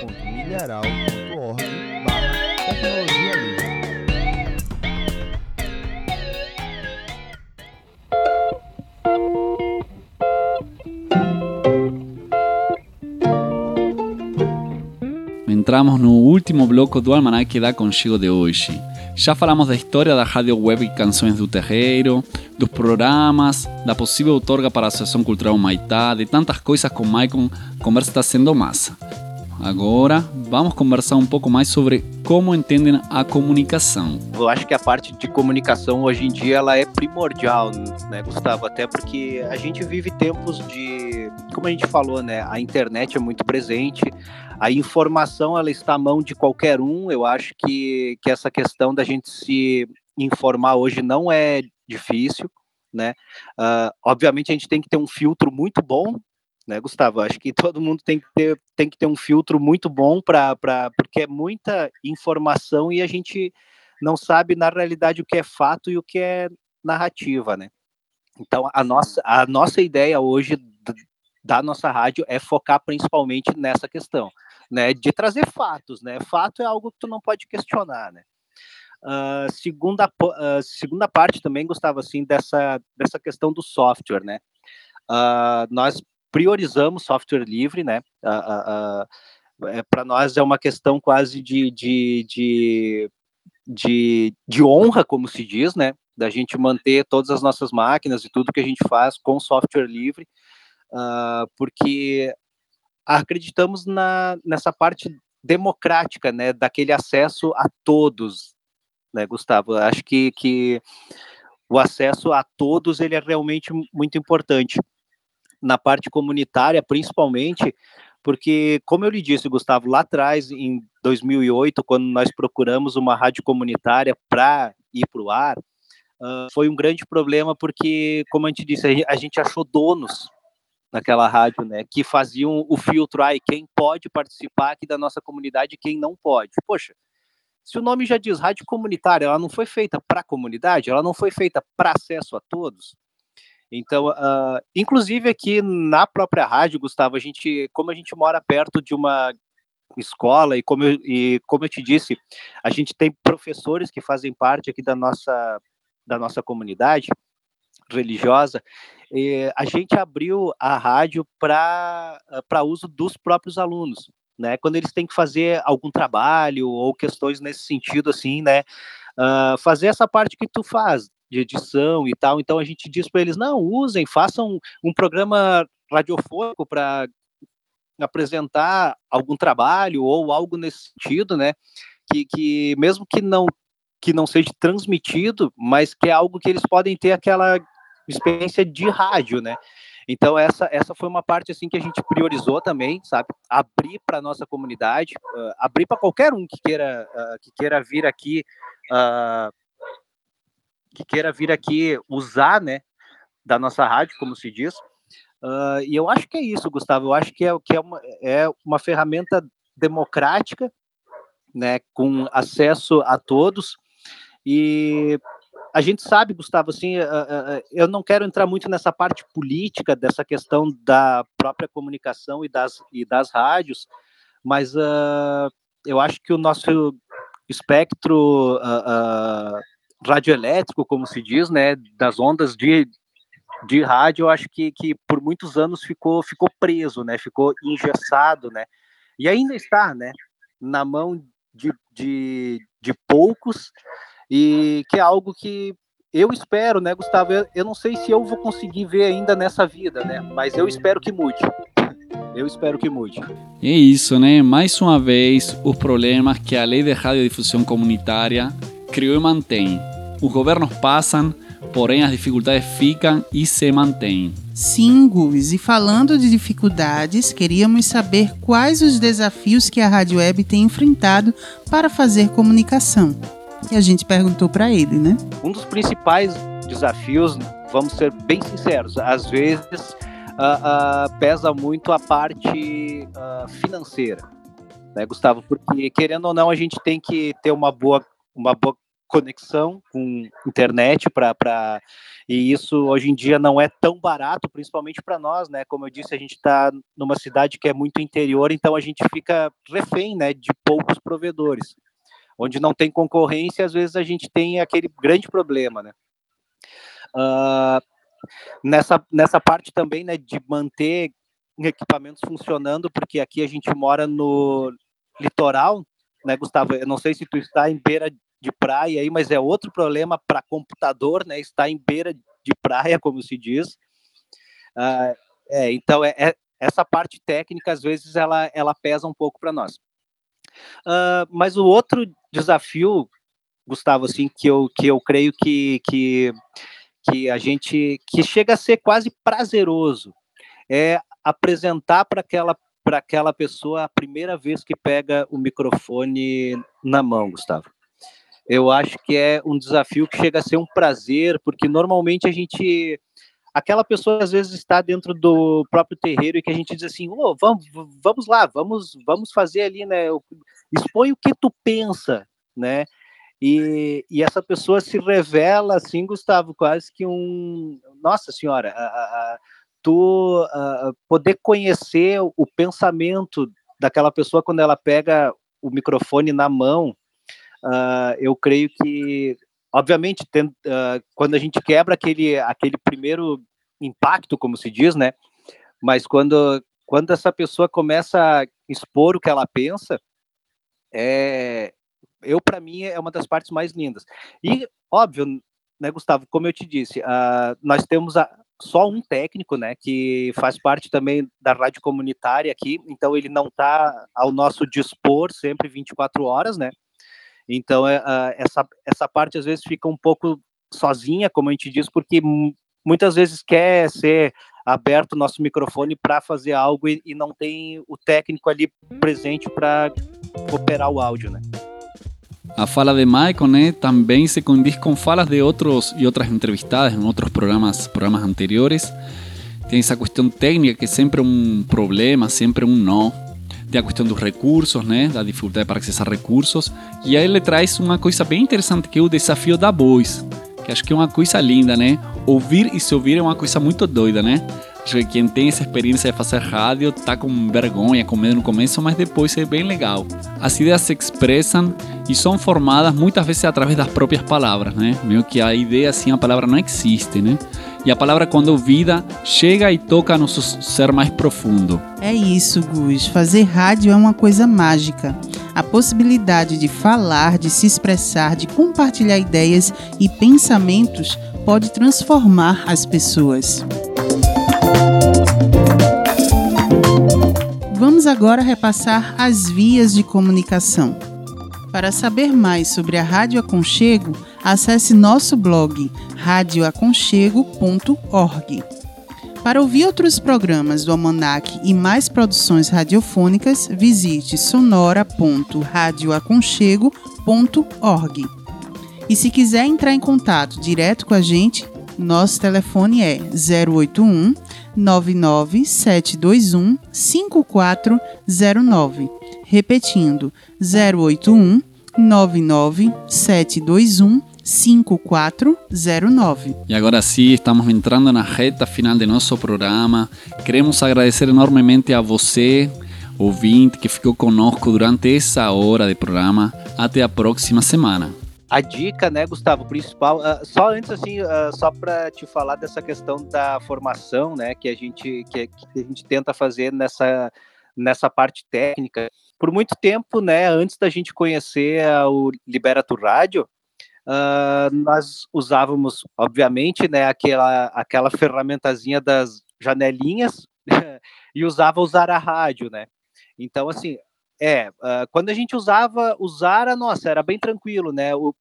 Entramos no último bloco do Almanac da Conchego de hoje. Já falamos da história da rádio web Canções do Terreiro, dos programas, da possível outorga para a Associação Cultural Maitá, de tantas coisas com Maicon, conversa está sendo massa. Agora, vamos conversar um pouco mais sobre como entendem a comunicação. Eu acho que a parte de comunicação hoje em dia ela é primordial, né, Gustavo? Até porque a gente vive tempos de, como a gente falou, né? A internet é muito presente, a informação ela está à mão de qualquer um. Eu acho que, que essa questão da gente se informar hoje não é difícil, né? Uh, obviamente a gente tem que ter um filtro muito bom né, Gustavo? Acho que todo mundo tem que ter, tem que ter um filtro muito bom para porque é muita informação e a gente não sabe na realidade o que é fato e o que é narrativa, né? Então a nossa a nossa ideia hoje da nossa rádio é focar principalmente nessa questão, né, de trazer fatos, né? Fato é algo que tu não pode questionar, né? Uh, segunda uh, segunda parte também Gustavo assim dessa dessa questão do software, né? Uh, nós priorizamos software livre, né? é, Para nós é uma questão quase de, de, de, de, de honra, como se diz, né? Da gente manter todas as nossas máquinas e tudo que a gente faz com software livre, porque acreditamos na, nessa parte democrática, né? Daquele acesso a todos, né, Gustavo? Acho que, que o acesso a todos ele é realmente muito importante na parte comunitária, principalmente, porque, como eu lhe disse, Gustavo, lá atrás, em 2008, quando nós procuramos uma rádio comunitária para ir para o ar, uh, foi um grande problema, porque, como a gente disse, a gente achou donos naquela rádio, né, que faziam o filtro, aí quem pode participar aqui da nossa comunidade e quem não pode. Poxa, se o nome já diz rádio comunitária, ela não foi feita para a comunidade, ela não foi feita para acesso a todos, então, uh, inclusive aqui na própria rádio, Gustavo, a gente, como a gente mora perto de uma escola e como eu, e como eu te disse, a gente tem professores que fazem parte aqui da nossa da nossa comunidade religiosa, a gente abriu a rádio para para uso dos próprios alunos, né? Quando eles têm que fazer algum trabalho ou questões nesse sentido, assim, né? Uh, fazer essa parte que tu faz, de edição e tal. Então a gente diz para eles: não, usem, façam um programa radiofônico para apresentar algum trabalho ou algo nesse sentido, né? Que, que mesmo que não que não seja transmitido, mas que é algo que eles podem ter aquela experiência de rádio, né? Então essa essa foi uma parte assim que a gente priorizou também, sabe? Abrir para nossa comunidade, uh, abrir para qualquer um que queira uh, que queira vir aqui uh, que queira vir aqui usar, né, da nossa rádio, como se diz. E eu acho que é isso, Gustavo. Eu acho que é, que é, uma, é uma ferramenta democrática, né, com acesso a todos. E a gente sabe, Gustavo, assim, uh, uh, eu não quero entrar muito nessa parte política dessa questão da própria comunicação e das, e das rádios, mas eu acho que o nosso espectro radioelétrico, como se diz, né, das ondas de, de rádio, eu acho que, que por muitos anos ficou, ficou preso, né, ficou engessado, né, e ainda está, né, na mão de, de, de poucos, e que é algo que eu espero, né, Gustavo, eu, eu não sei se eu vou conseguir ver ainda nessa vida, né, mas eu espero que mude. Eu espero que mude. É isso, né? Mais uma vez, os problemas que a Lei de Radiodifusão Comunitária criou e mantém. Os governos passam, porém as dificuldades ficam e se mantêm. Sim, Guves, e falando de dificuldades, queríamos saber quais os desafios que a Rádio Web tem enfrentado para fazer comunicação. E a gente perguntou para ele, né? Um dos principais desafios, vamos ser bem sinceros, às vezes uh, uh, pesa muito a parte uh, financeira, né, Gustavo? Porque querendo ou não, a gente tem que ter uma boa, uma boa conexão com internet para e isso hoje em dia não é tão barato, principalmente para nós, né? Como eu disse, a gente está numa cidade que é muito interior, então a gente fica refém, né, de poucos provedores. Onde não tem concorrência, às vezes a gente tem aquele grande problema, né? Uh, nessa, nessa parte também, né, de manter equipamentos funcionando, porque aqui a gente mora no litoral, né, Gustavo? Eu não sei se tu está em beira de praia aí, mas é outro problema para computador, né? Está em beira de praia, como se diz. Uh, é, então, é, é, essa parte técnica, às vezes, ela, ela pesa um pouco para nós. Uh, mas o outro desafio, Gustavo, assim, que eu, que eu creio que, que, que a gente que chega a ser quase prazeroso é apresentar para aquela para aquela pessoa a primeira vez que pega o microfone na mão, Gustavo. Eu acho que é um desafio que chega a ser um prazer, porque normalmente a gente aquela pessoa às vezes está dentro do próprio terreiro e que a gente diz assim, oh, vamos, vamos lá, vamos, vamos fazer ali, né? Expõe o que tu pensa, né? E, e essa pessoa se revela assim, Gustavo, quase que um, nossa senhora, a, a, tu uh, poder conhecer o pensamento daquela pessoa quando ela pega o microfone na mão, uh, eu creio que, obviamente, uh, quando a gente quebra aquele, aquele primeiro impacto, como se diz, né? Mas quando, quando essa pessoa começa a expor o que ela pensa, é, eu para mim é uma das partes mais lindas. E óbvio, né, Gustavo, como eu te disse, uh, nós temos a, só um técnico, né, que faz parte também da rádio comunitária aqui, então ele não está ao nosso dispor sempre 24 horas, né? Então é, uh, essa essa parte às vezes fica um pouco sozinha, como a gente diz, porque muitas vezes quer ser aberto o nosso microfone para fazer algo e, e não tem o técnico ali presente para operar o áudio, né? A fala de Michael né, também se condiz com falas de outros e outras entrevistadas em outros programas, programas anteriores. Tem essa questão técnica que é sempre um problema, sempre um nó. Tem a questão dos recursos, né, da dificuldade para acessar recursos. E aí ele traz uma coisa bem interessante que é o desafio da voz, que acho que é uma coisa linda, né? Ouvir e se ouvir é uma coisa muito doida, né? Acho que quem tem essa experiência de fazer rádio tá com vergonha, com medo no começo, mas depois é bem legal. As ideias se expressam e são formadas muitas vezes através das próprias palavras, né? Meio que a ideia assim, a palavra não existe, né? E a palavra, quando ouvida, chega e toca nosso ser mais profundo. É isso, Gus. Fazer rádio é uma coisa mágica. A possibilidade de falar, de se expressar, de compartilhar ideias e pensamentos pode transformar as pessoas. Vamos agora repassar as vias de comunicação. Para saber mais sobre a Rádio Aconchego, acesse nosso blog radioaconchego.org. Para ouvir outros programas do Almanac e mais produções radiofônicas, visite sonora.radioaconchego.org. E se quiser entrar em contato direto com a gente, nosso telefone é 081 99721 5409. Repetindo, 081 99721 5409. E agora sim, estamos entrando na reta final de nosso programa. Queremos agradecer enormemente a você, ouvinte, que ficou conosco durante essa hora de programa. Até a próxima semana a dica, né, Gustavo, principal, uh, só antes assim, uh, só para te falar dessa questão da formação, né, que a gente que, que, a gente tenta fazer nessa nessa parte técnica. Por muito tempo, né, antes da gente conhecer o Liberato Rádio, uh, nós usávamos, obviamente, né, aquela aquela ferramentazinha das janelinhas e usava usar a rádio, né? Então, assim, é, uh, quando a gente usava, usar a nossa, era bem tranquilo, né? O,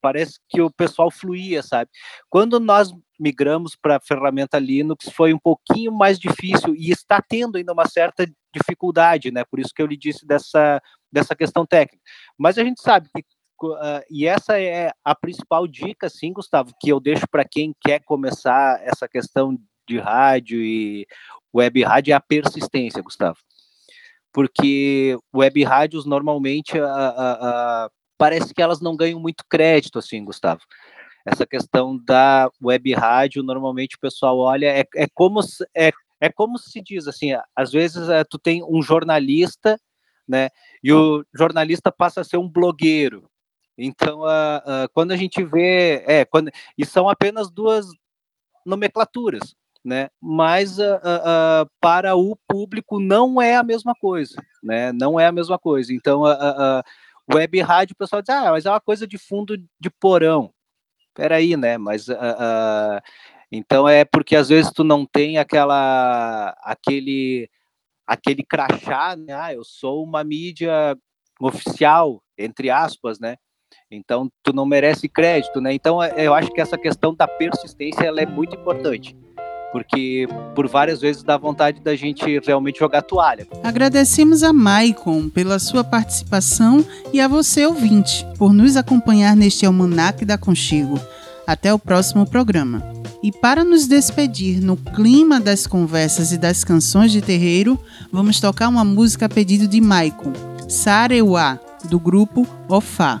parece que o pessoal fluía, sabe? Quando nós migramos para a ferramenta Linux, foi um pouquinho mais difícil e está tendo ainda uma certa dificuldade, né? Por isso que eu lhe disse dessa, dessa questão técnica. Mas a gente sabe que Uh, e essa é a principal dica, sim, Gustavo, que eu deixo para quem quer começar essa questão de rádio e web rádio é a persistência, Gustavo porque web rádios normalmente parece que elas não ganham muito crédito, assim, Gustavo. Essa questão da web rádio, normalmente o pessoal olha, é, é como é, é como se diz assim, às vezes é, tu tem um jornalista, né, e o jornalista passa a ser um blogueiro. Então, quando a gente vê, é, quando, e são apenas duas nomenclaturas né? Mas para o público não é a mesma coisa, né? Não é a mesma coisa. Então, uh, web rádio, o pessoal diz, ah, mas é uma coisa de fundo de porão. Peraí, né? Mas então é porque às vezes tu não tem aquela aquele aquele crachá, né? Ah, eu sou uma mídia oficial, entre aspas, né? Então, tu não merece crédito, né? Então, é- eu acho que essa questão da persistência, ela é muito importante. Porque por várias vezes dá vontade da gente realmente jogar toalha. Agradecemos a Maicon pela sua participação e a você, ouvinte, por nos acompanhar neste Almanac da Conchego. Até o próximo programa. E para nos despedir no clima das conversas e das canções de terreiro, vamos tocar uma música a pedido de Maicon, Sareuá, do grupo Ofá.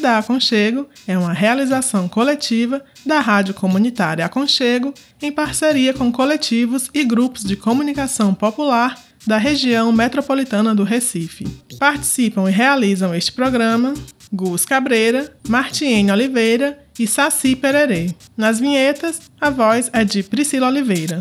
da Aconchego é uma realização coletiva da Rádio Comunitária Aconchego em parceria com coletivos e grupos de comunicação popular da região metropolitana do Recife. Participam e realizam este programa Gus Cabreira, Martiene Oliveira e Saci Pererê. Nas vinhetas, a voz é de Priscila Oliveira.